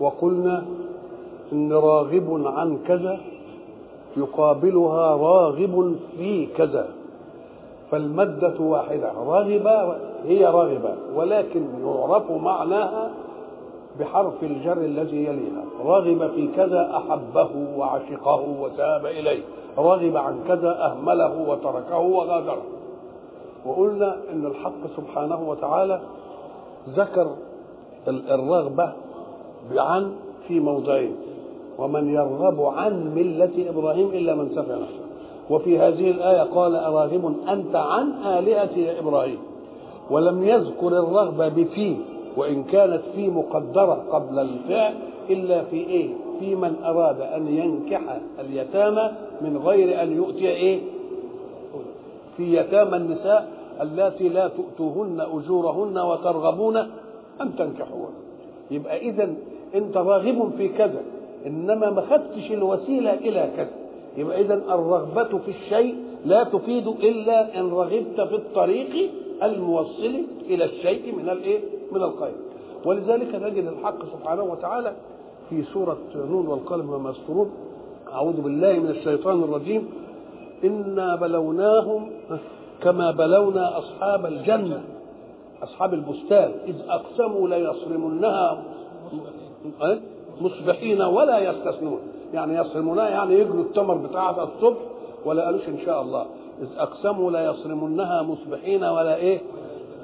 وقلنا إن راغب عن كذا يقابلها راغب في كذا فالمادة واحدة رغب هي رغبة ولكن يعرف معناها بحرف الجر الذي يليها رغب في كذا أحبه وعشقه وتاب إليه رغب عن كذا أهمله وتركه وغادره. وقلنا إن الحق سبحانه وتعالى ذكر الرغبة بعن في موضعين. ومن يرغب عن ملة إبراهيم إلا من سفه. نفسه وفي هذه الآية قال أراغب أنت عن آلهتي يا إبراهيم. ولم يذكر الرغبة بفي وإن كانت في مقدرة قبل الفعل إلا في إيه؟ في من أراد أن ينكح اليتامى من غير أن يؤتي إيه؟ في يتامى النساء اللاتي لا تؤتوهن أجورهن وترغبون أن تنكحوهن. يبقى اذا انت راغب في كذا انما ما خدتش الوسيلة إلى كذا. يبقى اذا الرغبة في الشيء لا تفيد إلا إن رغبت في الطريق الموصل إلى الشيء من الإيه؟ من الخير ولذلك نجد الحق سبحانه وتعالى في سورة نون والقلم وما يسطرون أعوذ بالله من الشيطان الرجيم إنا بلوناهم كما بلونا أصحاب الجنة أصحاب البستان إذ أقسموا ليصرمنها مصبحين ولا يستثنون. يعني يصرمونها يعني يجروا التمر بتاعها الصبح ولا قالوش إن شاء الله. إذ أقسموا ليصرمنها مصبحين ولا إيه؟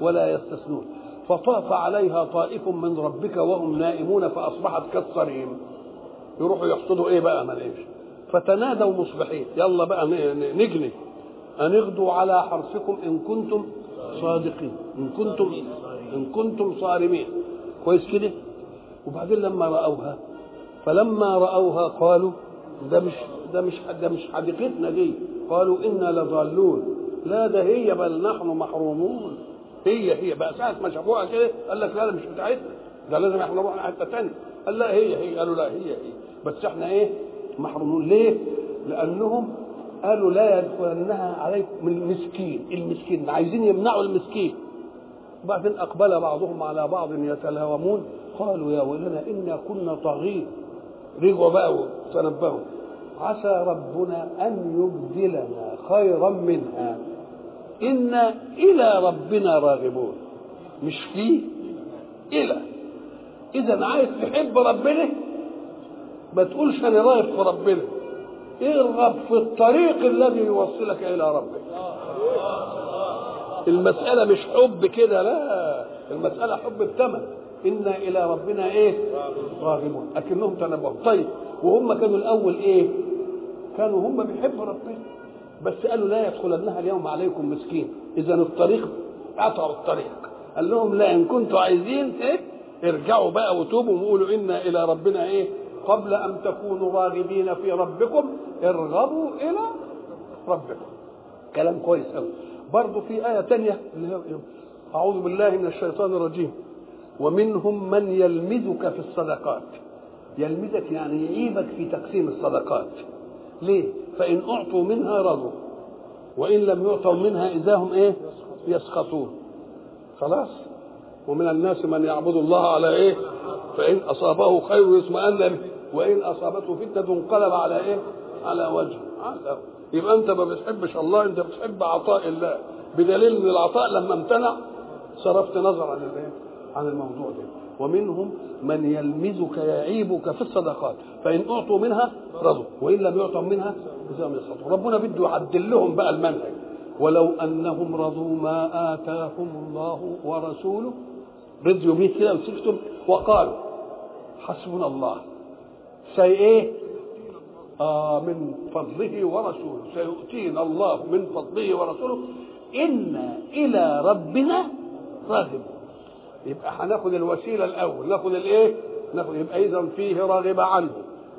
ولا يستثنون. فطاف عليها طائف من ربك وهم نائمون فأصبحت كالصريم. يروحوا يحصدوا إيه بقى؟ إيش فتنادوا مصبحين. يلا بقى نجني. أن اغدوا على حرثكم إن كنتم صادقين. إن كنتم إن كنتم صارمين. كويس كده؟ وبعدين لما رأوها فلما رأوها قالوا ده مش ده مش ده مش حديقتنا دي. قالوا إنا لضالون. لا ده هي بل نحن محرومون. هي هي. بقى ساعة ما شافوها كده قال لك لا ده مش بتاعتنا ده لازم إحنا نروح لحتة تانية. قال لا هي هي. قالوا لا هي هي. بس إحنا إيه؟ محرومون. ليه؟ لأنهم قالوا لا يدخلنها عليكم المسكين. المسكين عايزين يمنعوا المسكين. وبعدين أقبل بعضهم على بعض يتلاومون قالوا يا ويلنا إنا كنا طاغين. رجعوا بقى وتنبهوا. عسى ربنا أن يبدلنا خيرا منها. إنا إلى ربنا راغبون. مش فيه إلى. إذا عايز تحب ربنا ما تقولش أنا راغب في ربنا. ارغب في الطريق الذي يوصلك إلى ربك. المسألة مش حب كده لا. المسألة حب الثمن إنا إلى ربنا إيه؟ راغبون. أكنهم تنبهوا طيب وهم كانوا الأول إيه؟ كانوا هم بيحبوا ربنا. بس قالوا لا يدخلنها اليوم عليكم مسكين. إذا الطريق قطعوا الطريق. قال لهم لا إن كنتوا عايزين إيه؟ ارجعوا بقى وتوبوا وقولوا إنا إلى ربنا إيه؟ قبل أن تكونوا راغبين في ربكم. ارغبوا إلى ربكم. كلام كويس قوي برضه في آية تانية أعوذ بالله من الشيطان الرجيم. ومنهم من يلمزك في الصدقات يلمزك يعني يعيبك في تقسيم الصدقات ليه؟ فإن أعطوا منها رضوا وإن لم يعطوا منها إذا هم إيه؟ يسخطون خلاص ومن الناس من يعبد الله على إيه؟ فإن أصابه خير يطمئن به وإن أصابته فتنة انقلب على إيه؟ على وجهه يبقى أنت ما بتحبش الله أنت بتحب عطاء الله بدليل أن العطاء لما امتنع صرفت نظر عن الإيه؟ عن الموضوع ده. ومنهم من يلمزك يعيبك في الصدقات فإن أعطوا منها رضوا وإن لم يعطوا منها إذا هم يسخطون ربنا بده يعدل لهم بقى المنهج. ولو أنهم رضوا ما آتاهم الله ورسوله رضيوا به كده وسكتوا وقالوا حسبنا الله. سي إيه؟ آه من فضله ورسوله. سيؤتينا الله من فضله ورسوله. إنا إلى ربنا راغبون. يبقى هناخد الوسيلة الأول. ناخد الإيه؟ يبقى إذا فيه رغب عنه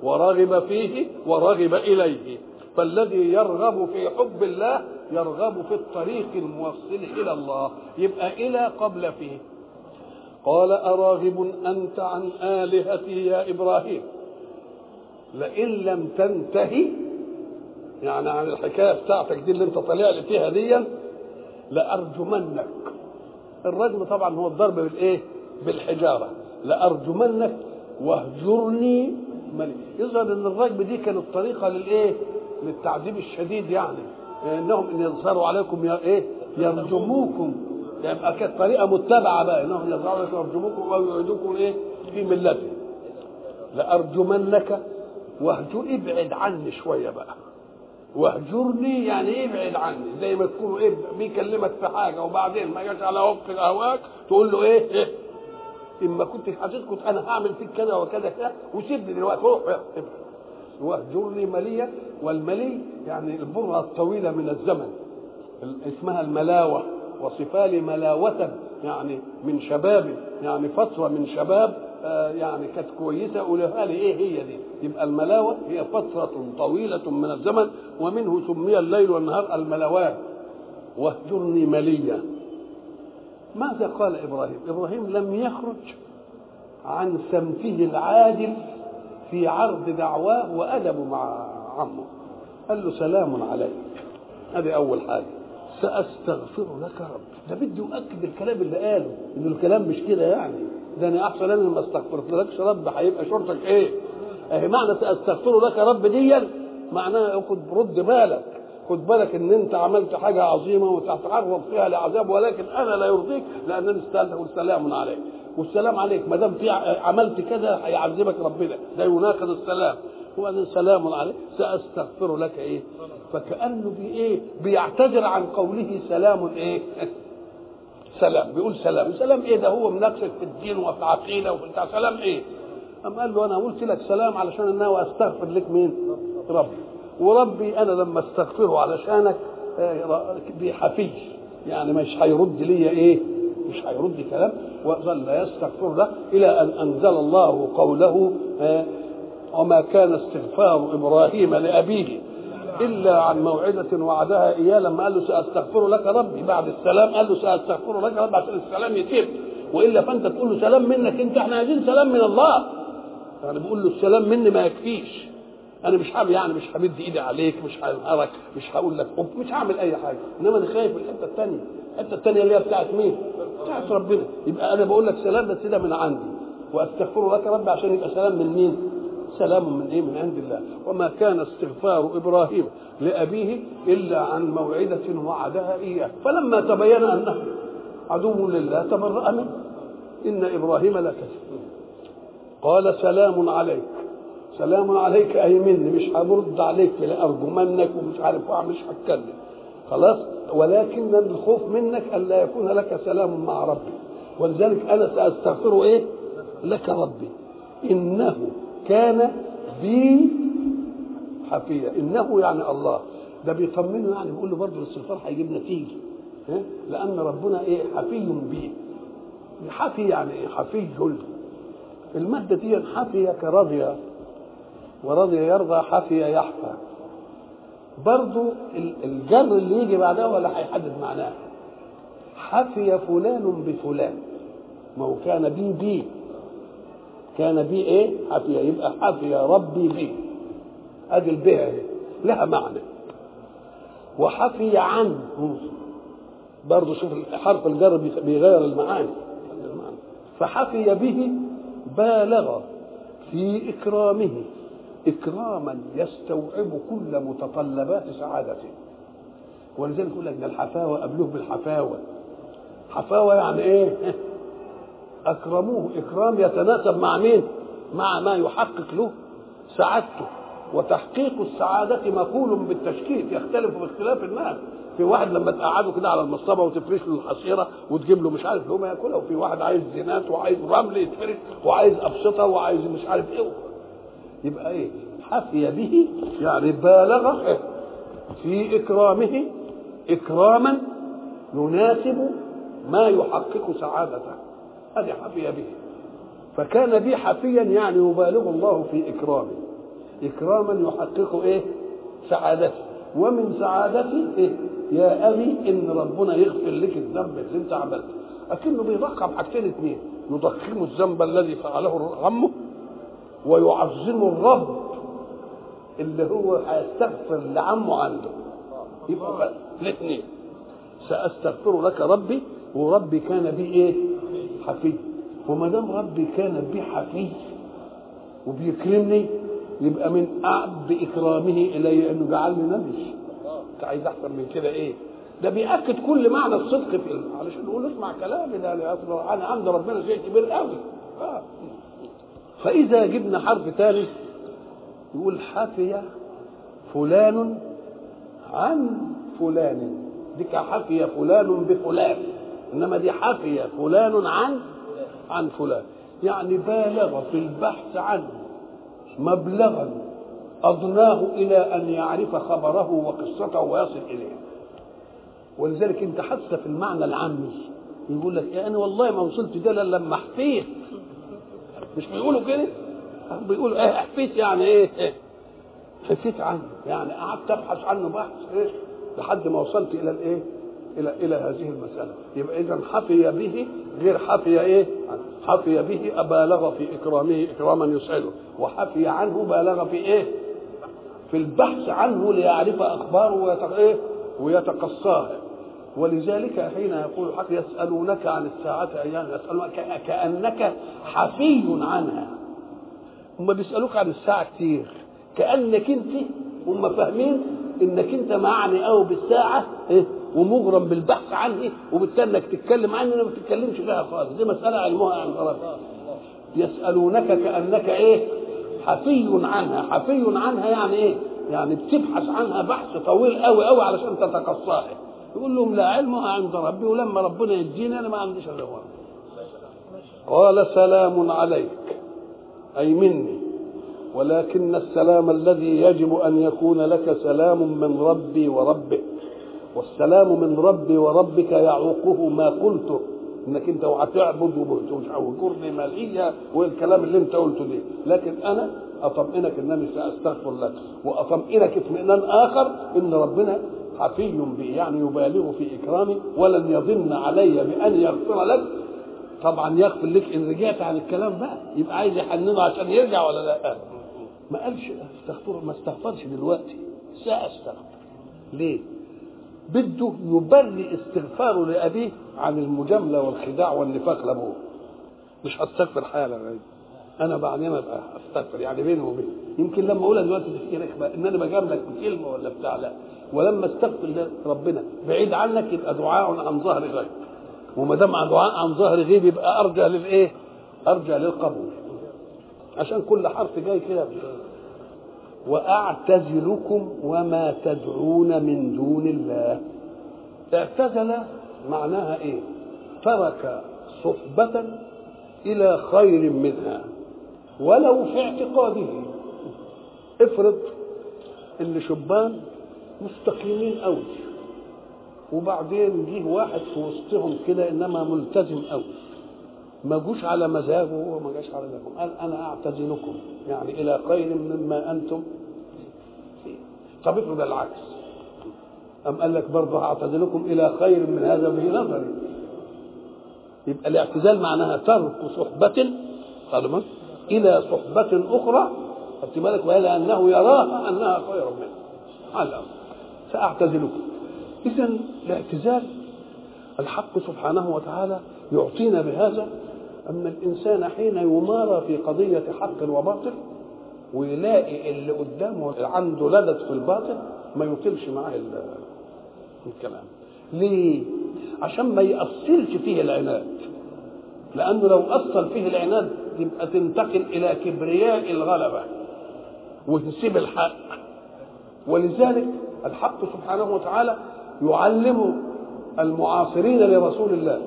ورغب فيه ورغب إليه. فالذي يرغب في حب الله يرغب في الطريق الموصل إلى الله. يبقى إلى قبل فيه. قال أراغب أنت عن آلهتي يا إبراهيم؟ لئن لم تنتهي يعني عن الحكاية بتاعتك دي اللي انت طالع لي فيها دي لأرجمنك. الرجم طبعا هو الضرب بالإيه؟ بالحجارة. لأرجمنك واهجرني ملي يظهر إن الرجم دي كانت طريقة للإيه؟ للتعذيب الشديد يعني. إنهم إن يظهروا عليكم يا إيه؟ يرجموكم. يبقى كانت طريقة متبعة بقى. إنهم يظهروا عليكم يرجموكم أو يعيدوكم إيه؟ في ملته. لأرجمنك واهجر. ابعد عني شوية بقى. واهجرني يعني ابعد عني زي ما تكون إيه بيكلمك في حاجة وبعدين ما جاش على وفق هواك تقول له إيه, إيه. إما كنت هتسكت أنا هعمل فيك كذا وكذا كذا وسيبني دلوقتي. روح ابعد واهجرني مليا والملي يعني البرة الطويلة من الزمن اسمها الملاوة وصفالي ملاوة. يعني من شباب يعني فترة من شباب آه يعني كانت كويسة. قولها لي إيه هي دي؟ يبقى الملاوة هي فترة طويلة من الزمن ومنه سمي الليل والنهار الملاوات. واهجرني مليا. ماذا قال إبراهيم؟ إبراهيم لم يخرج عن سمته العادل في عرض دعواه وأدبه مع عمه. قال له سلام عليك. هذه أول حاجة. سأستغفر لك رب. ده بدي أؤكد الكلام اللي قاله إن الكلام مش كده يعني. ده أنا أحسن أنا ما استغفرت لكش رب هيبقى شرطك إيه؟ أهي معنى سأستغفر لك رب ديا معناها خد رد بالك. خد بالك إن أنت عملت حاجة عظيمة وتتعرض فيها لعذاب ولكن أنا لا يرضيك لانني استاذن سلام عليك. والسلام عليك. ما دام في عملت كذا هيعذبك ربنا. ده يناقض السلام. وبعدين سلام عليك. سأستغفر لك إيه؟ فكأنه بي إيه؟ بيعتذر عن قوله سلام إيه؟ سلام. بيقول سلام. سلام إيه؟ ده هو مناقشك في الدين وفي العقيدة وفي بتاع. سلام إيه؟ أم قال له أنا قلت لك سلام علشان أنا واستغفر لك مين؟ ربي. وربي أنا لما أستغفره علشانك بحفي يعني مش هيرد لي إيه؟ مش هيرد كلام. وظل يستغفر له إلى أن أنزل الله قوله وما كان استغفار إبراهيم لأبيه إلا عن موعدة وعدها إياه لما قال له سأستغفر لك ربي بعد السلام قال له سأستغفر لك ربي عشان السلام يتم وإلا فأنت تقول له سلام منك إنت إحنا عايزين سلام من الله. يعني بيقول له السلام مني ما يكفيش. أنا مش هعمل يعني مش همد إيدي عليك مش هنهارك مش هقول لك أوب مش هعمل أي حاجة. إنما أنا خايف من الحتة الثانية الحتة الثانية اللي هي بتاعت مين؟ بتاعت ربنا. يبقى أنا بقول لك سلام بس ده من عندي. وأستغفر لك ربي عشان يبقى سلام من مين؟ سلام من إيه؟ من عند الله. وما كان استغفار إبراهيم لأبيه إلا عن موعدة وعدها إياه. فلما تبين أنه عدو لله تبرأ منه. إن إبراهيم لكذب قال سلام عليك. سلام عليك أي مني. مش هرد عليك لارجمنك ومش عارف مش هتكلم. خلاص؟ ولكن الخوف منك الا يكون لك سلام مع ربي. ولذلك أنا ساستغفر إيه؟ لك ربي. إنه كان بي حفيا إنه يعني الله. ده بيطمنه يعني بيقول له برضه الاستغفار هيجيب نتيجة. لأن ربنا إيه؟ حفي به. حفي يعني إيه؟ حفي المادة دي حفي كرضي ورضي يرضى حفي يحفى. برضو الجر اللي يجي بعدها ولا هيحدد معناه. حفي فلان بفلان. ما هو كان بي بي كان بي إيه؟ حفي يبقى حفي ربي بي. أدي البه لها معنى. وحفي عنه برضه شوف حرف الجر بيغير المعاني. فحفي به بالغ في إكرامه. إكراما يستوعب كل متطلبات سعادته. ولذلك يقول لك ده الحفاوة قبلوه بالحفاوة. حفاوة يعني إيه؟ أكرموه. إكرام يتناسب مع مين؟ مع ما يحقق له سعادته. وتحقيق السعادة مقول بالتشكيك يختلف باختلاف الناس. في واحد لما تقعده كده على المصطبة وتفرش له الحصيرة وتجيب له مش عارف له ما ياكلها وفي واحد عايز زينات وعايز رمل يتفرش وعايز أبسطة وعايز مش عارف إيه. يبقى إيه؟ حفي به يعني بالغ في إكرامه. إكراما يناسب ما يحقق سعادته. هذه حفي به. فكان بي حفيا يعني يبالغ الله في إكرامه. إكراما يحقق إيه؟ سعادتي ومن سعادتي إيه؟ يا أبي إن ربنا يغفر لك الذنب اللي أنت عملته لكنه بيضخم حاجتين اثنين يضخم الذنب الذي فعله عمه ويعظم الرب اللي هو هيستغفر لعمه عنده. يبقى الاثنين سأستغفر لك ربي وربي كان بي إيه؟ حفي وما دام ربي كان بي حفي وبيكرمني يبقى من أعب اكرامه إلي أنه جعلني نبي. انت عايز أحسن من كده إيه؟ ده بيأكد كل معنى الصدق في علشان نقول اسمع كلامي ده أنا عند ربنا شيء كبير قوي. آه. فإذا جبنا حرف ثالث يقول حفي فلان عن فلان. دي حفي فلان بفلان. إنما دي حفي فلان عن عن فلان. يعني بالغ في البحث عنه مبلغا. أضناه إلى أن يعرف خبره وقصته ويصل إليه. ولذلك أنت حتى في المعنى العامي يقول لك يعني والله ما وصلت ده لما حفيت. مش بيقولوا كده؟ بيقولوا إيه حفيت يعني إيه, إيه؟ حفيت عنه. يعني قعدت أبحث عنه بحث إيه؟ لحد ما وصلت إلى الإيه؟ إلى إلى هذه المسألة. يبقى اذا حفي به غير حفي إيه؟ حفي به بالغ في إكرامه إكراما يسعده. وحفي عنه بالغ في إيه؟ في البحث عنه ليعرف أخباره. إيه؟ ويتقصاها ولذلك حين يقول الحق يسألونك عن الساعة أيام يسألونك كأنك حفي عنها. هم بيسألوك عن الساعة كتير. كأنك أنت هم فاهمين إنك أنت معني قوي بالساعة إيه؟ ومغرم بالبحث عنه وبالتالي إنك تتكلم عنه ما بتتكلمش فيها خالص. دي مسألة علمها عن ربنا يسألونك كأنك إيه؟ حفي عنها. حفي عنها يعني إيه؟ يعني بتبحث عنها بحث طويل قوي قوي علشان تتقصاها يقول لهم لا علمها عند ربي ولما ربنا يديني أنا ما عنديش إلا هو. قال سلام عليك أي مني. ولكن السلام الذي يجب أن يكون لك سلام من ربي وربك. والسلام من ربي وربك يعوقه ما قلته إنك أنت وهتعبد وجرني مالية والكلام اللي أنت قلته ده لكن أنا أطمئنك إنني سأستغفر لك. وأطمئنك اطمئنان آخر إن ربنا حفي بي يعني يبالغ في إكرامي ولن يظن علي بأن يغفر لك. طبعا يغفر لك إن رجعت عن الكلام بقى. يبقى عايز يحننه عشان يرجع ولا لأ؟ ما قالش استغفر ما استغفرش دلوقتي. سأستغفر. ليه؟ بده يبرئ استغفاره لأبيه عن المجاملة والخداع والنفاق لأبوه. مش هستغفر حالا أنا بعدين أبقى أستغفر يعني بيني وبينه. يمكن لما اقولها دلوقتي تفكيرك إن أنا بجاملك بكلمه ولا بتاع لا. ولما أستغفر ربنا بعيد عنك يبقى دعاء عن ظهر غيب وما دام دعاء عن ظهر غيب يبقى ارجى للإيه؟ ارجى للقبول. عشان كل حرف جاي كده وأعتزلكم وما تدعون من دون الله. اعتزل معناها إيه؟ ترك صحبة إلى خير منها ولو في اعتقاده. افرض إن شبان مستقيمين قوي وبعدين جه واحد في وسطهم كده إنما ملتزم قوي ما جوش على مزاجه وما جاش على مزاجهم قال أنا أعتزلكم. يعني إلى خير مما أنتم فيه. طب افرض العكس. أم قال لك برضه أعتزلكم إلى خير من هذا به نظري يبقى الاعتزال معناها ترك صحبة قالوا إلى صحبة أخرى. خدت بالك؟ أنه يراها أنها خير منه. على سأعتزلكم. إذا الاعتزال الحق سبحانه وتعالى يعطينا بهذا أن الإنسان حين يمارى في قضية حق وباطل ويلاقي اللي قدامه عنده لدد في الباطل ما يطيلش معاه الكلام. ليه؟ عشان ما يأصلش فيه العناد. لأنه لو أصل فيه العناد يبقى تنتقل إلى كبرياء الغلبة وتسيب الحق. ولذلك الحق سبحانه وتعالى يعلم المعاصرين لرسول الله.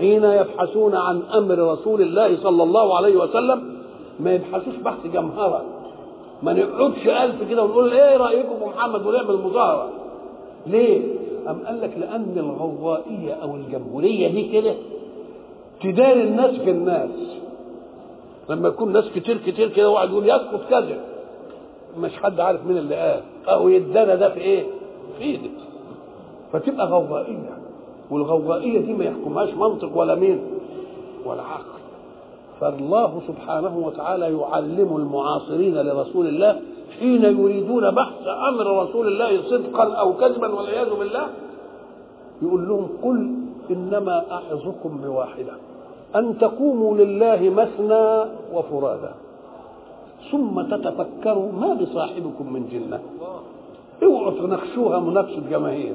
حين يبحثون عن أمر رسول الله صلى الله عليه وسلم ما يبحثوش بحث جمهرة. ما نقعدش ألف كده ونقول إيه رأيكم في محمد ونعمل مظاهره ليه؟ أم قال لك لأن الغوائية أو الجمهورية دي كده تدار الناس في الناس. لما يكون ناس كتير كتير كده واحد يقول يسقط كذا مش حد عارف مين اللي قال. أو يدانا ده في إيه؟ في إيدك. فتبقى غوغائيه والغوغائية دي ما يحكمهاش منطق ولا مين ولا عقل. فالله سبحانه وتعالى يعلم المعاصرين لرسول الله حين يريدون بحث أمر رسول الله صدقا أو كذبا والعياذ بالله. يقول لهم قل إنما اعظكم بواحدة أن تقوموا لله مثنى وفرادا ثم تتفكروا ما بصاحبكم من جنة. اوعوا تناقشوها مناقشة جماهير.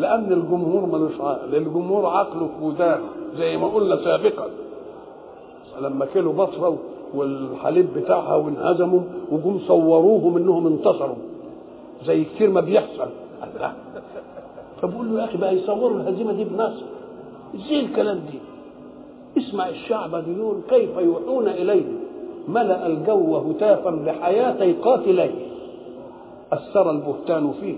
لأن الجمهور ملوش عقل الجمهور عقله في ودانه زي ما قلنا سابقا. لما كلوا بصرة والحليب بتاعها وانهزموا وجم صوروهم إنهم انتصروا. زي كتير ما بيحصل. فبقول له يا أخي بقى يصوروا الهزيمة دي بنصر إزاي الكلام دي؟ اسمع الشعب ديون كيف يوحون إليه. ملأ الجو هتافا بحياتي قاتليه. أثر البهتان فيه.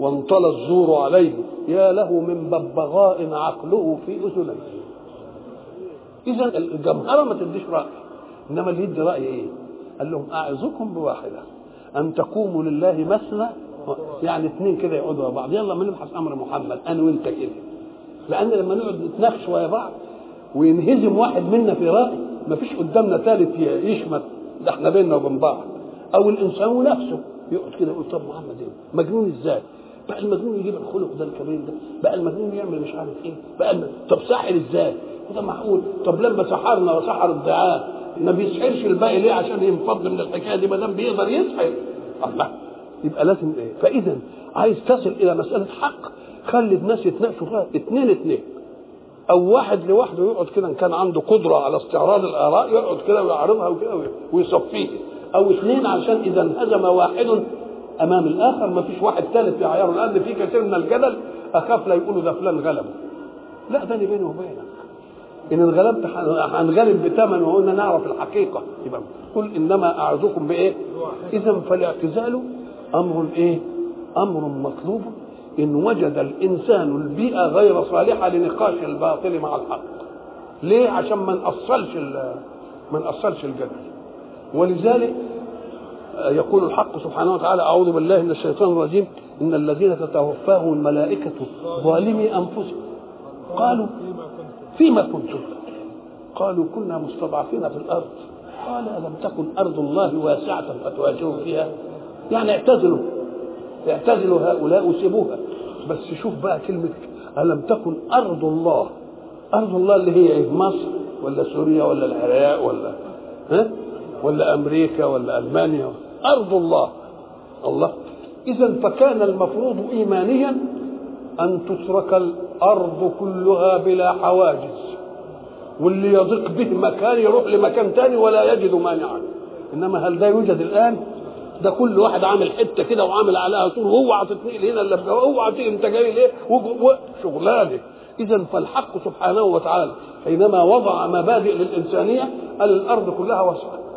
وانطلى الزور عليه يا له من ببغاء عقله في أذنيه. اذا الجمهرة ما تديش رأي إنما اللي يدي رأي إيه؟ قال لهم اعظكم بواحدة أن تقوموا لله مثنى يعني اثنين كده يقعدوا بعض. يلا ما نبحث أمر محمد أنا وأنت كده. لأن لما نقعد نتناقش ويا بعض وينهزم واحد منا في رأي ما فيش قدامنا ثالث يشمت. ده إحنا بيننا وبين بعض. أو الإنسان نفسه يقعد كده يقول طب محمد إيه مجنون إزاي؟ بقى المجنون يجيب الخلق ده الكبير ده بقى المجنون يعمل مش عارف إيه بقى الم... طب ساحر إزاي؟ وده معقول. طب لما سحرنا وسحر الدعاء ما بيسحرش الباقي ليه؟ عشان ينفض من الحكاية دي ما دام بيقدر يسحر. الله. يبقى لازم إيه؟ فإذا عايز تصل إلى مسألة حق خلي الناس يتناقشوا فيها. اثنين اثنين أو واحد لوحده يقعد كده إن كان عنده قدرة على استعراض الآراء يقعد كده ويعرضها وكده ويصفيه. أو اثنين عشان إذا انهزم واحد أمام الآخر ما فيش واحد ثالث يعيره لأن في كثير من الجدل أخاف لا يقولوا ده فلان غلبه لا ده بيني وبينك إن انغلبت هنغلب بثمن وقلنا نعرف الحقيقة يبقى قل إنما اعظكم بإيه؟ اذا فالاعتزال أمر إيه؟ أمر مطلوب إن وجد الإنسان البيئة غير صالحة لنقاش الباطل مع الحق. ليه؟ عشان ما نأصلش ما نأصلش الجدل. ولذلك يقول الحق سبحانه وتعالى أعوذ بالله من الشيطان الرجيم. إن الذين تتوفاهم الملائكة ظالمي أنفسهم. قالوا فيما كنتم؟ قالوا كنا مستضعفين في الأرض. قال ألم تكن أرض الله واسعة فتهاجروا فيها؟ يعني اعتزلوا. اعتزلوا هؤلاء وسيبوها بس شوف بقى كلمة ألم تكن أرض الله؟ أرض الله اللي هي إيه؟ مصر ولا سوريا ولا العراق ولا ها؟ ولا أمريكا ولا ألمانيا؟ أرض الله. الله. اذا فكان المفروض ايمانيا أن تترك الأرض كلها بلا حواجز واللي يضيق به مكان يروح لمكان تاني ولا يجد مانعا. إنما هل ده يوجد الآن؟ ده كل واحد عامل حتة كده وعامل عليها سور واوعى تتنقل هنا الا اوعى أنت جاي ليه؟ شغلانة. اذا فالحق سبحانه وتعالى حينما وضع مبادئ للإنسانية قال الأرض كلها واسعة.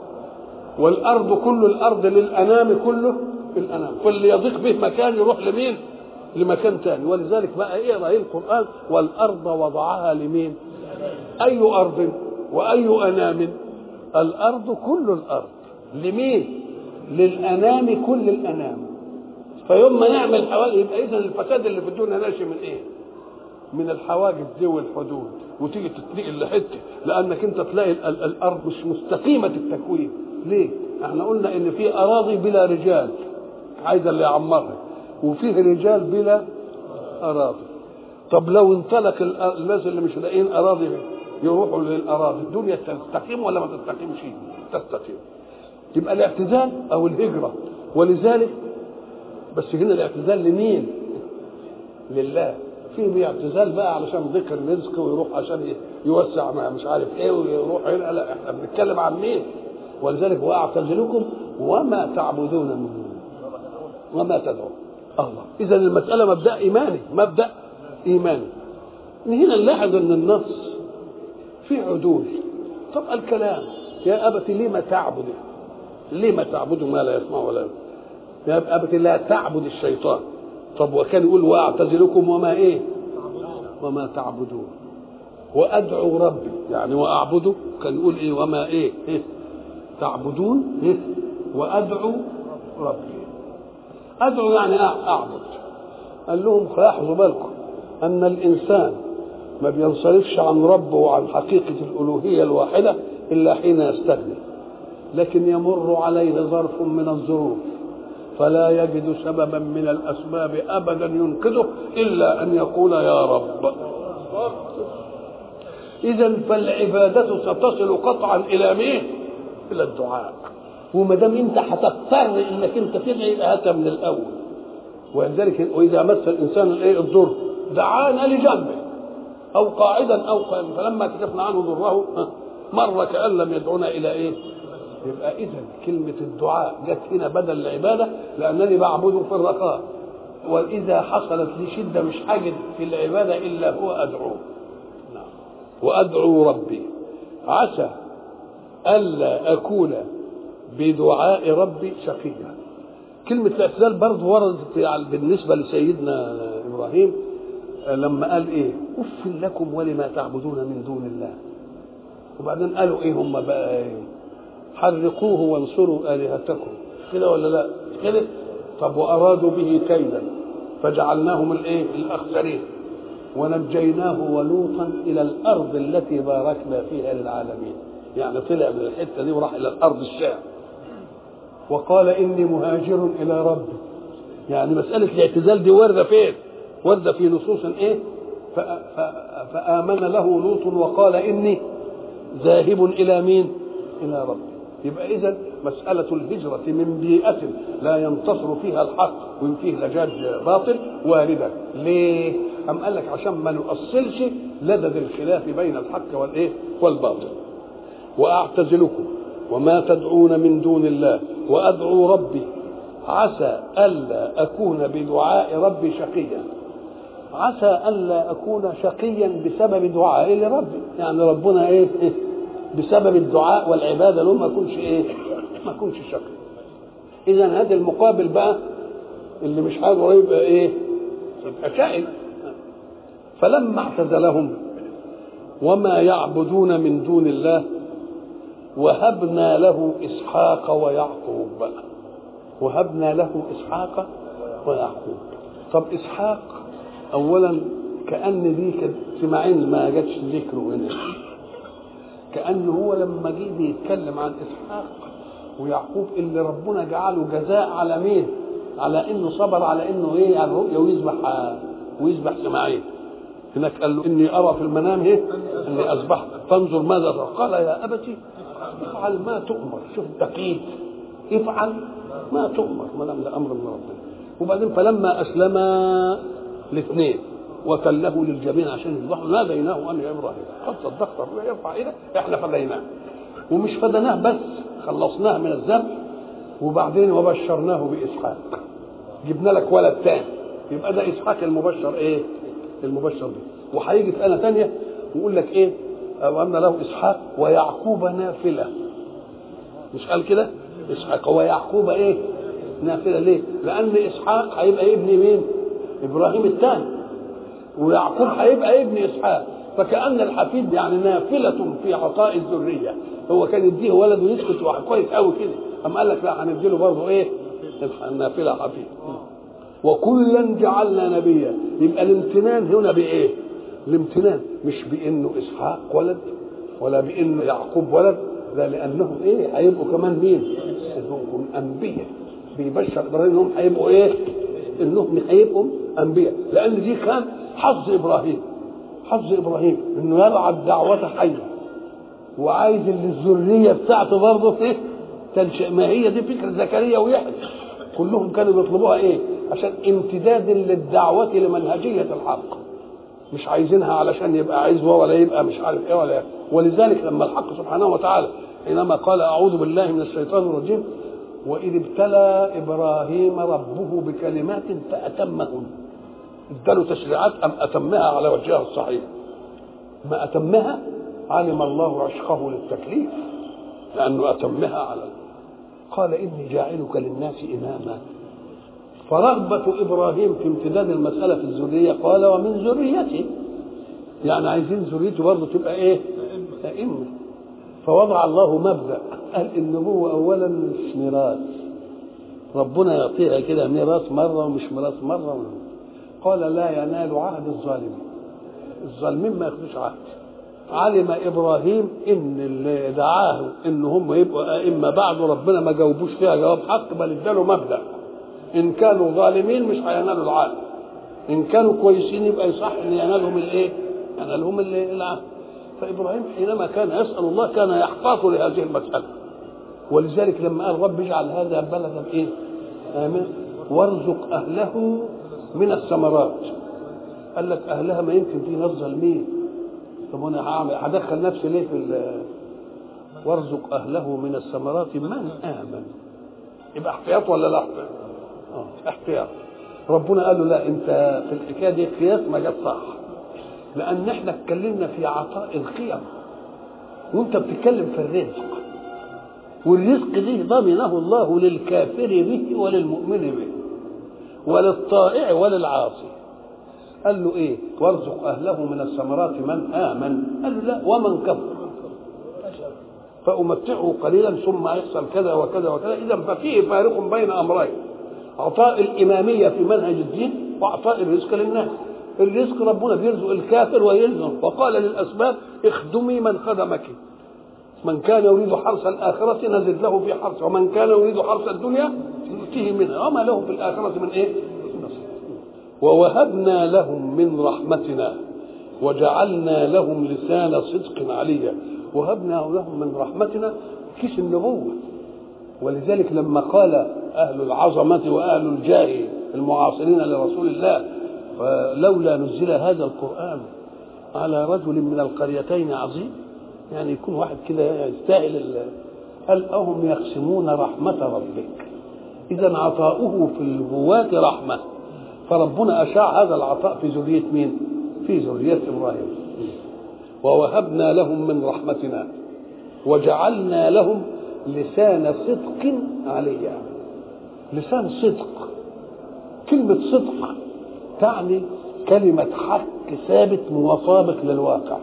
والأرض كل الأرض للأنام كله الانام فاللي يضيق به مكان يروح لمين؟ لمكان تاني. ولذلك بقى إيه القرآن؟ والأرض وضعها لمين؟ أي أرض وأي أنام؟ الأرض كل الأرض. لمين؟ للأنام كل الأنام. فيوم ما نعمل حواجز يبقى اذا الفساد اللي في الدنيا ناشئ من إيه؟ من الحواجز دي والحدود. وتيجي تتنقل لحتة لأنك أنت تلاقي الأرض مش مستقيمة التكوين. ليه؟ إحنا قلنا إن في أراضي بلا رجال. عايزه اللي يعمرها. وفيه رجال بلا أراضي. طب لو انطلق الناس اللي مش لاقيين أراضي يروحوا للأراضي. الدنيا تستقيم ولا ما تستقيمش؟ تستقيم. يبقى الاعتزال أو الهجرة. ولذلك بس هنا الاعتزال لمين؟ لله. في اعتزال بقى علشان ضيق الرزق ويروح عشان يوسع مش عارف إيه ويروح هنا. لا إحنا بنتكلم عن مين؟ ولذلك واعتزلكم وما تعبدون من دون وما تدعون. الله. اذا المسألة مبدأ إيماني مبدأ إيماني. من هنا نلاحظ أن النص في عدول. طب الكلام يا ابت لم تعبد؟ لم تعبد ما لا يسمع ولا يا ابت لا تعبد الشيطان. طب وكان يقول وأعتزلكم وما إيه؟ وما تعبدون. وأدعو ربي يعني وأعبده. كان يقول إيه وما إيه, إيه؟ تعبدون إيه؟ وأدعو ربي. أدعو يعني أعبد. قال لهم لاحظوا بالكم أن الإنسان ما بينصرفش عن ربه وعن حقيقة الألوهية الواحدة إلا حين يستغني لكن يمر عليه ظرف من الظروف. فلا يجد سببا من الأسباب ابدا ينقذه إلا أن يقول يا رب. اذا فالعبادة ستصل قطعا إلى مين؟ إلى الدعاء. وما دام انت هتضطر انك انت تدعي يبقى هاتها من الأول. ولذلك وإذا مس الإنسان الإيه؟ الضر. دعانا لجنبه. أو قاعدا أو قائما. فلما كشفنا عنه ضره مر كأن لم يدعونا إلى إيه؟ يبقى اذا كلمة الدعاء جت هنا بدل العبادة لأنني بعبده في الرخاء. وإذا حصلت لي شدة مش حاجد في العبادة إلا هو ادعوه نعم. وأدعو ربي. عسى ألا أكون بدعاء ربي شقيا. كلمة الاعتزال برضه وردت بالنسبة لسيدنا إبراهيم لما قال إيه؟ أف لكم ولما تعبدون من دون الله. وبعدين قالوا إيه هم بقى؟ إيه حرقوه وانصروا آلهتكم. كده ولا لا؟ كده؟ طب وأرادوا به كيدا فجعلناهم الإيه؟ الأخسرين. ونجيناه ولوطا إلى الأرض التي باركنا فيها للعالمين. يعني طلع من الحتة دي وراح إلى الأرض الشام وقال إني مهاجر إلى ربي يعني مسألة الاعتزال دي واردة فين؟ واردة في نصوص إيه؟ فآمن له لوط وقال إني ذاهب إلى مين؟ إلى ربي يبقى إذا مسألة الهجرة من بيئة لا ينتصر فيها الحق وفيه لجاج باطل واردة ليه؟ أم قال لك عشان ما نؤصلش لدد الخلاف بين الحق والإيه؟ والباطل وأعتزلكم وما تدعون من دون الله وأدعو ربي. عسى ألا أكون بدعاء ربي شقيا. عسى ألا أكون شقيا بسبب دعائي لربي. يعني ربنا إيه, إيه؟ بسبب الدعاء والعبادة له ما اكونش إيه؟ ما اكونش شقي. اذا هذا المقابل بقى اللي مش هيقدر يبقى إيه؟ يبقى شقي فلما اعتزلهم وما يعبدون من دون الله وهبنا له إسحاق ويعقوب. وهبنا له إسحاق ويعقوب. طب إسحاق اولا كأن دي سماعين ما جاتش ذكره هنا. كان هو لما جه بيتكلم عن إسحاق ويعقوب اللي ربنا جعله جزاء على مين؟ على إنه صبر على إنه إيه؟ على الرؤيا ويذبح ويذبح سماعين هناك قال له إني أرى في المنام إيه؟ إني اذبحك فانظر ماذا قال يا أبتي افعل ما تؤمر. شوف التقييد افعل ما تؤمر. ما دام ده أمر من ربنا وبعدين فلما اسلم الاثنين وكله للجبين عشان يذبحوا ناديناه ان يا إبراهيم. قد صدقت الرؤيا يرفع ايده إحنا فديناه. ومش فديناه بس خلصناه من الذنب وبعدين وبشرناه بإسحاق. جبنا لك ولد تاني. يبقى ده إسحاق المبشر إيه؟ المبشر به وهيجي في إيه ثانية ويقول لك إيه؟ وأن له إسحاق ويعقوب نافلة. مش قال كده؟ إسحاق. ويعقوب إيه؟ نافلة ليه؟ لأن إسحاق هيبقى ابن مين؟ إبراهيم الثاني. ويعقوب هيبقى ابن إسحاق. فكأن الحفيد يعني نافلة في عطاء الذرية. هو كان يديه ولد ويسكت كويس قوي كده. أما قال لك لا هنديله برضه إيه؟ النافلة حفيد. وكلا جعلنا نبيا. يبقى الامتنان هنا بإيه؟ الامتنان مش بإنه إسحاق ولد ولا بإنه يعقوب ولد لا لأنهم إيه هيبقوا كمان مين؟ إنهم أنبياء بيبشر إبراهيم إنهم هيبقوا إيه؟ إنهم هيبقوا أنبياء لأن دي كان حظ إبراهيم حظ إبراهيم إنه يبعث دعوة حية وعايز اللي الذرية بتاعته برضه إيه؟ تنشئ ما هي دي فكرة زكريا ويحيى كلهم كانوا بيطلبوها إيه؟ عشان امتداد للدعوة لمنهجيه الحق مش عايزينها علشان يبقى عزوة ولا يبقى مش عارف إيه ولا إيه. ولذلك لما الحق سبحانه وتعالى حينما قال أعوذ بالله من الشيطان الرجيم وإذ ابتلى إبراهيم ربه بكلمات فأتمهن. اداله تشريعات أم أتمها على وجهها الصحيح؟ ما أتمها علم الله عشقه للتكليف لأنه أتمها على قال إني جاعلك للناس إماما. فرغبة إبراهيم في امتداد المسألة في الذرية قال ومن ذريتي. يعني عايزين ذريته برضه تبقى إيه؟ أئمة. فوضع الله مبدأ. قال النبوه اولا مش ميراث. ربنا يعطيها كده ميراث مرة ومش ميراث مرة. قال لا ينال عهد الظالمين. الظالمين ما ياخدوش عهد. علم إبراهيم إن اللي دعاه إن هم يبقوا أئمة بعد ربنا ما جاوبوش فيها جواب حق بل اداله مبدأ. إن كانوا ظالمين مش هينالوا العهد إن كانوا كويسين يبقى يصح إن ينالهم الإيه؟ ينالهم العهد فإبراهيم حينما كان يسأل الله كان يحتاط لهذه المسألة. ولذلك لما قال رب اجعل هذا بلدا إيه؟ آمن. وارزق أهله من الثمرات. قال لك أهلها ما يمكن في ناس ظالمين طب أنا هدخل نفسي ليه في وارزق أهله من الثمرات من آمن. يبقى احتياط ولا لا آه احتياط. ربنا قال له لا انت في الحكاية دي قياس ما جت صح. لأن إحنا اتكلمنا في عطاء القيم. وانت بتتكلم في الرزق. والرزق دي ضمنه الله للكافر به وللمؤمن به. وللطائع وللعاصي. قال له إيه؟ وارزق أهله من الثمرات من آمن. قال له لا ومن كفر. فأمتعه قليلا ثم يحصل كذا وكذا وكذا. اذا ففيه فارق بين أمرين. عطاء الإمامية في منهج الدين واعطاء الرزق للناس. الرزق ربنا بيرزق الكافر ويلزم وقال للأسباب اخدمي من خدمك. من كان يريد حرث الآخرة نزد له في حرث. ومن كان يريد حرث الدنيا نؤتيه منها. وما له في الآخرة من إيه؟ ووهبنا لهم من رحمتنا وجعلنا لهم لسان صدق عليا. وهبنا لهم من رحمتنا. كيس النبوة؟ ولذلك لما قال أهل العظمة وأهل الجاه المعاصرين لرسول الله لولا نزل هذا القرآن على رجل من القريتين عظيم يعني يكون واحد كده يستاهل قال أهم يقسمون رحمة ربك؟ إذا عطاؤه في النبوات رحمة. فربنا أشاع هذا العطاء في ذرية مين؟ في ذرية إبراهيم. ووهبنا لهم من رحمتنا وجعلنا لهم لسان صدق عليا لسان صدق. كلمة صدق تعني كلمة حق ثابت مطابق للواقع.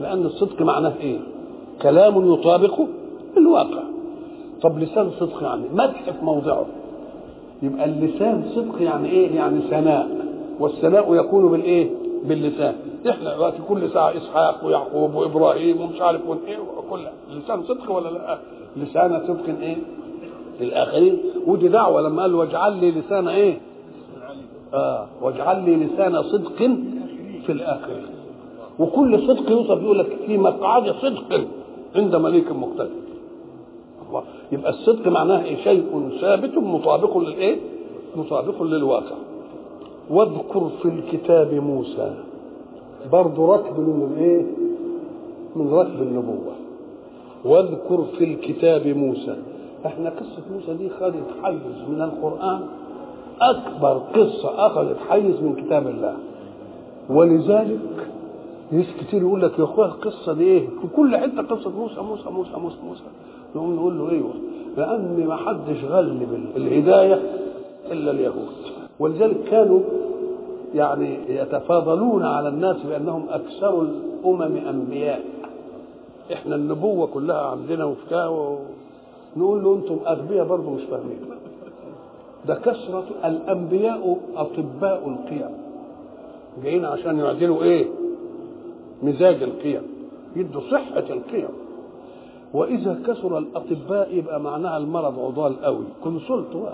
لأن الصدق معناه إيه؟ كلام يطابق الواقع. طب لسان صدق يعني مدح في موضعه. يبقى اللسان صدق يعني إيه؟ يعني ثناء. والثناء يكون بالإيه؟ باللسان. إحنا دلوقتي كل ساعة إسحاق ويعقوب وإبراهيم ومش عارف إيه وكل لسان صدق ولا لأ؟ لسان صدق إيه للآخرين. ودي دعوة لما قال واجعل لي لسان إيه؟ آه واجعل لي لسان صدق في الآخرين. وكل صدق يوصف يقول لك في مقعد صدق عند مليك مقتدر. يبقى الصدق معناه إيه؟ شيء ثابت مطابق للإيه؟ مطابق للواقع. واذكر في الكتاب موسى برضه رتب من الايه من رتب النبوة. واذكر في الكتاب موسى. إحنا قصة موسى دي خدت حيز من القرآن أكبر قصة أخذت حيز من كتاب الله. ولذلك ناس كتير يقول لك يا أخويا القصة دي إيه؟ في كل حتة قصة موسى موسى موسى موسى موسى. نقوم نقول له أيوه لأن ما حدش غلب الهدايه إلا اليهود. ولذلك كانوا يعني يتفاضلون على الناس بأنهم أكثر الأمم أنبياء. إحنا النبوة كلها عندنا وبتاع و... نقول له أنتم أغبياء برضه مش فاهمين. ده كثرة الأنبياء أطباء القيم. جايين عشان يعدلوا إيه؟ مزاج القيم. يدوا صحة القيم. وإذا كثر الأطباء يبقى معناها المرض عضال قوي. كونسلت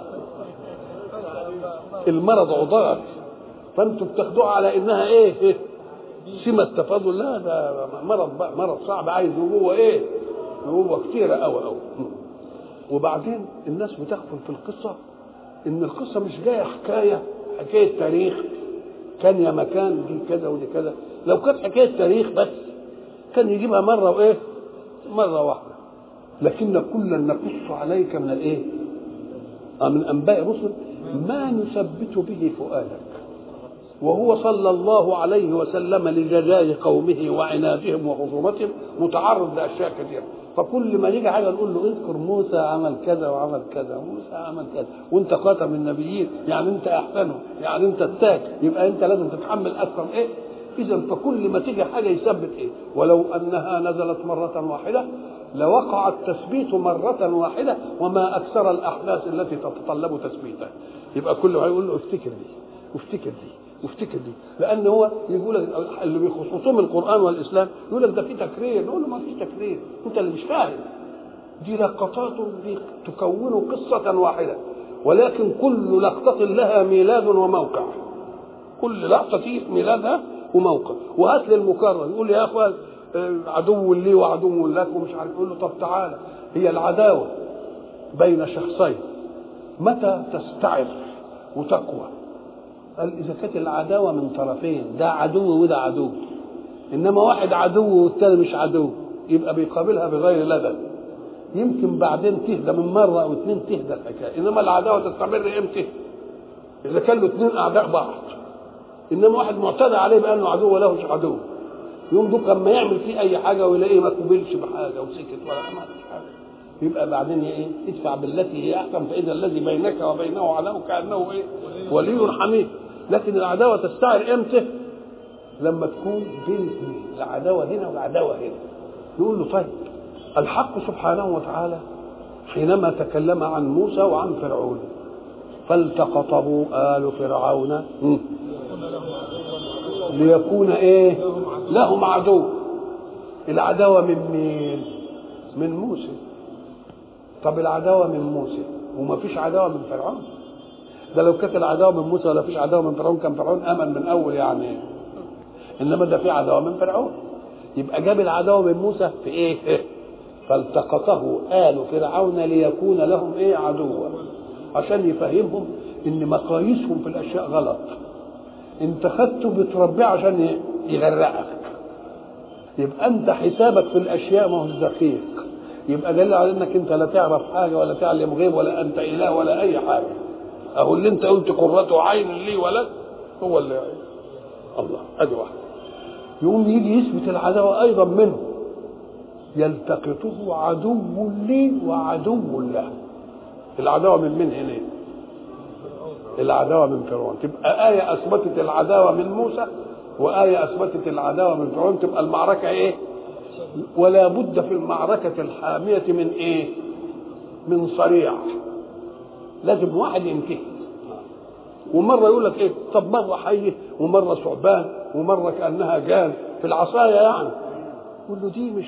المرض عضال. فأنتوا بتاخدوها على إنها إيه؟ سمة تفاضل لا ده مرض بقى مرض صعب عايز نبوة إيه؟ نبوة كتيرة قوي قوي وبعدين الناس بتغفل في القصة إن القصة مش جاية حكاية حكاية تاريخ. كان يا مكان دي كذا ودي كذا. لو كانت حكاية تاريخ بس كان يجيبها مرة وإيه؟ مرة واحدة. لكن كلا نقص عليك من الإيه؟ من أنباء الرسل ما نثبت به فؤادك. وهو صلى الله عليه وسلم لجزاء قومه وعنادهم وخصومتهم متعرض لأشياء كثيرة. فكل ما يجي حاجة نقول له اذكر موسى عمل كذا وعمل كذا موسى عمل كذا وانت خاتم النبيين يعني انت أحسنهم يعني انت التاج يبقى انت لازم تتحمل أكثر إيه؟ اذا فكل ما تيجي حاجة يثبت إيه؟ ولو أنها نزلت مرة واحدة لوقع التثبيت مرة واحدة وما أكثر الأحداث التي تتطلب تثبيتها. يبقى كل واحد يقول له افتكر دي وافتكر دي. وافتكر دي. لأن هو يقول اللي بخصوصهم القرآن والإسلام يقول لك ده في تكرير. نقول له ما فيش تكرير. أنت اللي مش فاهم. دي لقطات تكون قصة واحدة. ولكن كل لقطة لها ميلاد وموقع. كل لقطة فيه ميلادها وموقع. وهات لي المكرر. يقول يا أخوان عدو لي وعدو لك ومش عارف يقول له طب تعالى. هي العداوة بين شخصين. متى تستعر وتقوى؟ قال إذا كانت العداوة من طرفين ده عدو وده عدو. إنما واحد عدو والتاني مش عدو يبقى بيقابلها بغير لدى يمكن بعدين تهدى من مرة أو اتنين تهدى الحكاية إنما العداوة تستمر إمتى؟ إذا كان له اتنين أعداء بعض. إنما واحد معتدى عليه بأنه عدو وله مش عدو. يوم دوك لما يعمل فيه أي حاجة ويلاقيه ما قبلش بحاجة وسكت ولا ما حاجة. يبقى بعدين إيه؟ ادفع بالتي هي احسن فإذا الذي بينك وبينه عداوه كانه إيه؟ ولي حميد. لكن العداوة تستعر إمتى؟ لما تكون بين اثنين العداوة هنا والعداوة هنا. نقول له طيب الحق سبحانه وتعالى حينما تكلم عن موسى وعن فرعون فالتقطه آل فرعون ليكون إيه؟ لهم عدو. العداوة من مين؟ من موسى. طب العداوة من موسى وما فيش عداوة من فرعون. ده لو كانت العداوة من موسى ولا فيش عداوة من فرعون كان فرعون أمن من أول يعني. إنما ده في عداوة من فرعون. يبقى جاب العداوة من موسى في إيه؟ فالتقطه آل فرعون ليكون لهم إيه؟ عدوا. عشان يفهمهم إن مقاييسهم في الأشياء غلط. انت خدته بتربيه عشان يغرقك. يبقى أنت حسابك في الأشياء ما هو دقيق. يبقى دليل على إنك أنت لا تعرف حاجة ولا تعلم غيب ولا أنت إله ولا أي حاجة. اهو اللي أنت قلت قرة عين لي ولد هو اللي الله أدي واحد. يقوم يجي يثبت العداوة أيضا منه. يلتقطه عدو لي وعدو له. العداوة من من هنا العداوة من فرعون. تبقى آية أثبتت العداوة من موسى وآية أثبتت العداوة من فرعون. تبقى المعركة إيه؟ ولا بد في المعركة الحامية من إيه؟ من صريع. لازم واحد ينتهي. ومرة يقول لك إيه؟ طب مره حيه ومرة ثعبان ومرة كأنها جان. في العصاية يعني. يقول له دي مش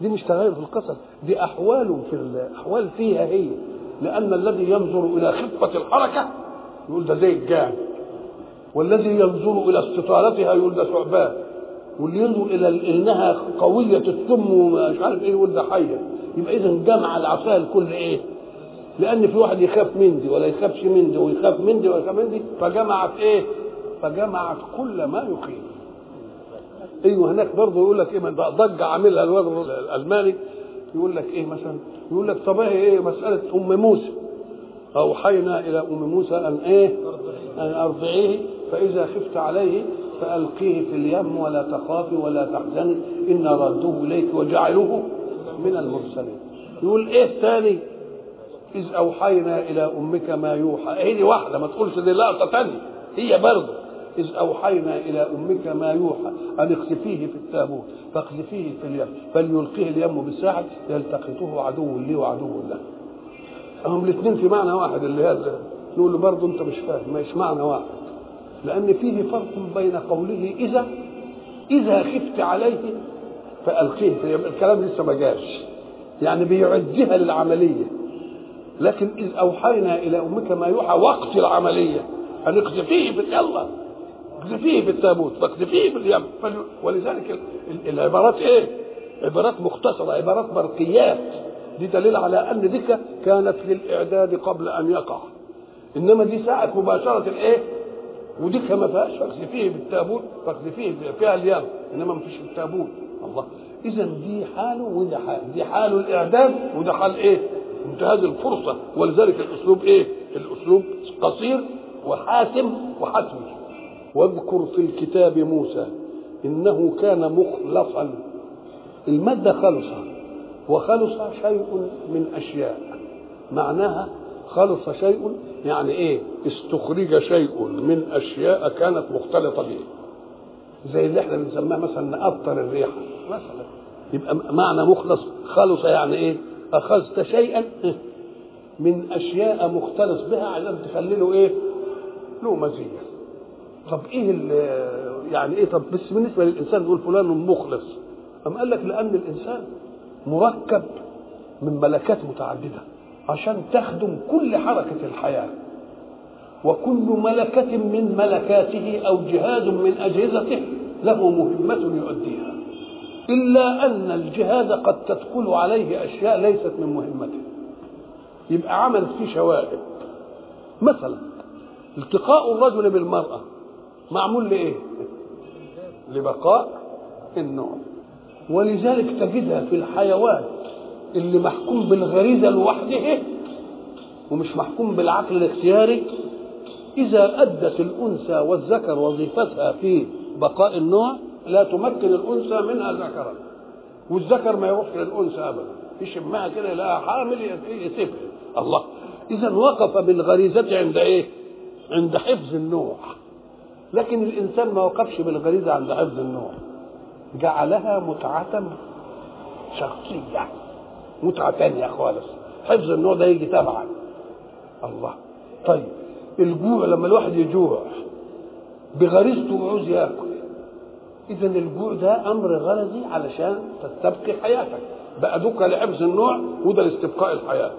دي مش تغير في القصص دي أحوال في الاحوال فيها هي. لأن الذي ينظر إلى خفة الحركة يقول ده زي الجان. والذي ينظر إلى استطالتها يقول ده ثعبان. واللي ينظر إلى إنها قوية السم ومش عارف إيه يقول ده حية. يبقى اذا جمع العصاية الكل إيه؟ لأن في واحد يخاف من دي ولا يخافش من دي ويخاف من دي ويخاف من دي فجمعت إيه؟ فجمعت كل ما يخيف أيوه هناك برضه يقول لك إيه؟ ضجة عاملها الواد الألماني. يقول لك إيه مثلا؟ يقول لك طب إيه؟ مسألة أم موسى. أوحينا إلى أم موسى أن إيه؟ أن أرضعيه فإذا خفت عليه فألقيه في اليم ولا تخافي ولا تحزني إن رده إليك وجعلوه من المرسلين. يقول إيه الثاني؟ إذ أوحينا إلى أمك ما يوحى. هي دي واحدة ما تقولش دي لقطة ثانية هي برضه. إذ أوحينا إلى أمك ما يوحى. أن اقذفيه في التابوت فاقذفيه في اليم فليلقيه اليم بالساحل يلتقطه عدو لي وعدو له. هم الاثنين في معنى واحد اللي هذا. نقول له برضه أنت مش فاهم مش معنى واحد؟ لأن فيه فرق بين قوله إذا إذا خفت عليه فألقيه الكلام لسه ما جاش. يعني بيعدها للعملية. لكن إذ أوحينا إلى أمك ما يوحى وقت العملية. أن اقذفيه في يلا اقذفيه في التابوت فاقذفيه في اليم ولذلك العبارات إيه؟ عبارات مختصرة عبارات برقيات. دي دليل على أن دي كانت للإعداد قبل أن يقع. إنما دي ساعة مباشرة الإيه؟ ودي ما فيهاش فاقذفيه بالتابوت فاقذفيه فيها اليم. إنما ما فيش في التابوت الله. إذا دي حاله وده حال. دي حال الإعداد وده حال إيه؟ انتهاز الفرصة. ولذلك الأسلوب إيه؟ الأسلوب قصير وحاسم وحتمي. واذكر في الكتاب موسى إنه كان مخلصا. المادة خلصة. وخلص شيء من أشياء. معناها خلص شيء يعني إيه؟ استخرج شيء من أشياء كانت مختلطة به. زي اللي إحنا بنسميها مثلا نقطر الريحه مثلا. يبقى معنى مخلص خلص يعني إيه؟ أخذت شيئا من أشياء مختلص بها عشان تخلي له إيه؟ له مزية. طب إيه يعني إيه؟ طب بس بالنسبة للإنسان نقول فلان مخلص. أم قال لك لأن الإنسان مركب من ملكات متعددة عشان تخدم كل حركة الحياة. وكل ملكة من ملكاته أو جهاز من أجهزته له مهمة يؤديها. إلا أن الجهاز قد تدخل عليه أشياء ليست من مهمته. يبقى عملت فيه شوائب مثلا التقاء الرجل بالمرأة معمول لإيه؟ لبقاء النوع. ولذلك تجدها في الحيوان اللي محكوم بالغريزة لوحده ومش محكوم بالعقل الاختياري إذا أدت الأنثى والذكر وظيفتها في بقاء النوع لا تمكن الأنثى منها ذكرا والذكر ما يروحش للأنثى أبدا. يشمها كده يلاقيها حامل يسيبها الله. إذا وقف بالغريزة عند إيه؟ عند حفظ النوع. لكن الإنسان ما وقفش بالغريزة عند حفظ النوع. جعلها متعة شخصية. متعة تانية خالص. حفظ النوع ده يجي تبعا. الله. طيب. الجوع لما الواحد يجوع بغريزته وعاوز ياكل إذا الجوع ده أمر غرزي علشان تستبقي حياتك. بقى دوكا لحفظ النوع وده لاستبقاء الحياة.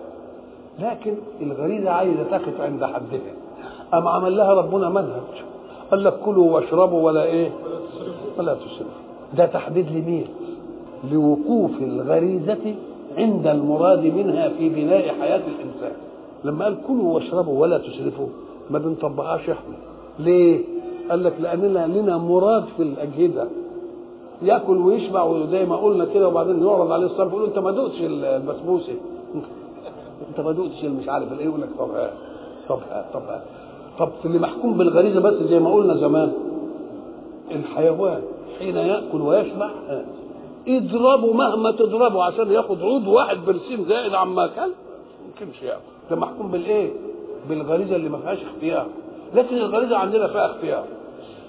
لكن الغريزة عايزة تقف عند حدها. أم عمل لها ربنا منهج قال لك كلوا واشربوا ولا إيه؟ ولا تسرفوا. ده تحديد لمين؟ لوقوف الغريزة عند المراد منها في بناء حياة الإنسان. لما قال كلوا واشربوا ولا تسرفوا ما بنطبقهاش إحنا. ليه؟ قال لك لأننا لنا مراد في الأجهزة. يأكل ويشبع وزي ما قلنا كده وبعدين يعرض عليه الصرف يقول انت ما دقتش البسبوسة. انت ما دقتش مش عارف الايه. يقول لك طب هات طب هات طب هات طب اللي محكوم بالغريزة بس زي ما قلنا زمان الحيوان حين يأكل ويشبع اضربه مهما تضربه عشان ياخد عود واحد برسيم زائد عما كان ما يمكنش يأكل. ده محكوم بالإيه؟ بالغريزة اللي ما فيهاش اختيار. لكن الغريزة عندنا فيها اختيار.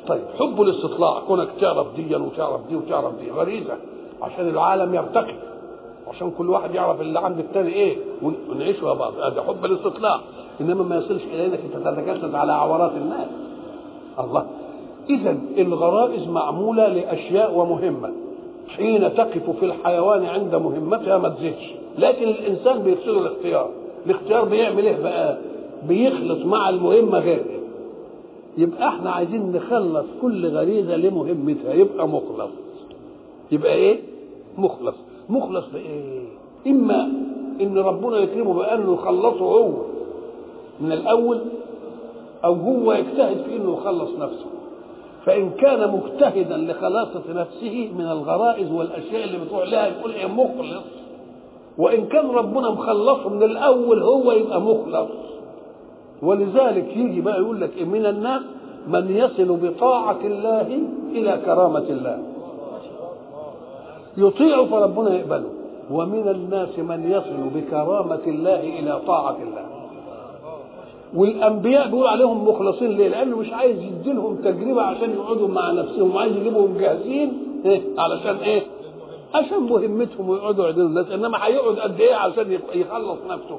طيب حب الاستطلاع كونك تعرف دي وتعرف دي وتعرف دي غريزة عشان العالم يرتقي عشان كل واحد يعرف اللي عند التاني إيه ونعيش مع بعض. هذا حب الاستطلاع. إنما ما يصلش إلى إنك تتجسد على عورات الناس. الله. اذا الغرائز معمولة لأشياء ومهمة. حين تقف في الحيوان عند مهمتها ما تزيدش. لكن الإنسان بيفسد الاختيار. الاختيار بيعمل إيه بقى؟ بيخلط مع المهمة غير يبقى إحنا عايزين نخلص كل غريزة لمهمتها يبقى مخلص. يبقى إيه؟ مخلص. مخلص بايه إما إن ربنا يكرمه بأنه يخلصه هو من الأول أو هو يجتهد في إنه يخلص نفسه. فإن كان مجتهدا لخلاصة نفسه من الغرائز والأشياء اللي بتروح لها يقول إيه؟ مخلص. وإن كان ربنا مخلصه من الأول هو يبقى مخلص. ولذلك يجي بقى يقول لك إيه من الناس من يصل بطاعة الله إلى كرامة الله يطيع فربنا يقبله ومن الناس من يصل بكرامة الله إلى طاعة الله والأنبياء بيقول عليهم مخلصين ليه؟ لأنه مش عايز يديلهم تجربة عشان يقعدوا مع نفسهم وعايز يجيبهم جاهزين إيه؟ علشان إيه؟ عشان مهمتهم ويقعدوا يعدلوا الناس إنما هيقعد قد إيه عشان يخلص نفسه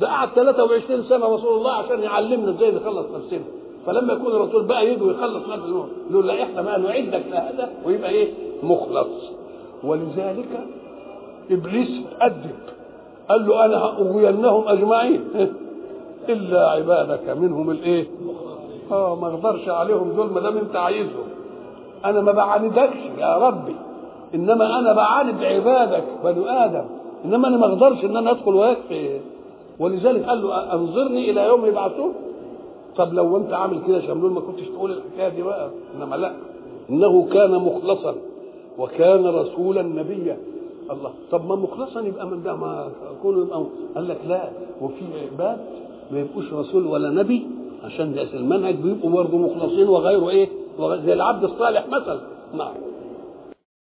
ده قعد 23 سنة رسول الله عشان يعلمنا إزاي نخلص نفسنا. فلما يكون الرسول بقى يجي ويخلص نفسه يقول لا إحنا بقى نعدك لهذا ويبقى إيه؟ مخلص. ولذلك إبليس ادب قال له أنا اغوينهم أجمعين. إلا عبادك منهم الإيه؟ آه ما أقدرش عليهم دول ما دام انت عايزهم. أنا ما بعاندكش يا ربي. إنما أنا بعاند عبادك بنو آدم. إنما أنا ما أقدرش إن أنا أدخل ويكفي ولذلك قال له أنظرني إلى يوم يبعثون؟ طب لو أنت عامل كده شملول ما كنتش تقول الحكاية دي بقى إنما لا. إنه كان مخلصا وكان رسولا نبيا. الله. طب ما مخلصا يبقى من ده ما كونه يبقى قال لك لا وفي عباد ما يبقوش رسول ولا نبي عشان ده المنهج بيبقوا برضه مخلصين وغيره إيه وغير زي العبد الصالح مثلا. نعم.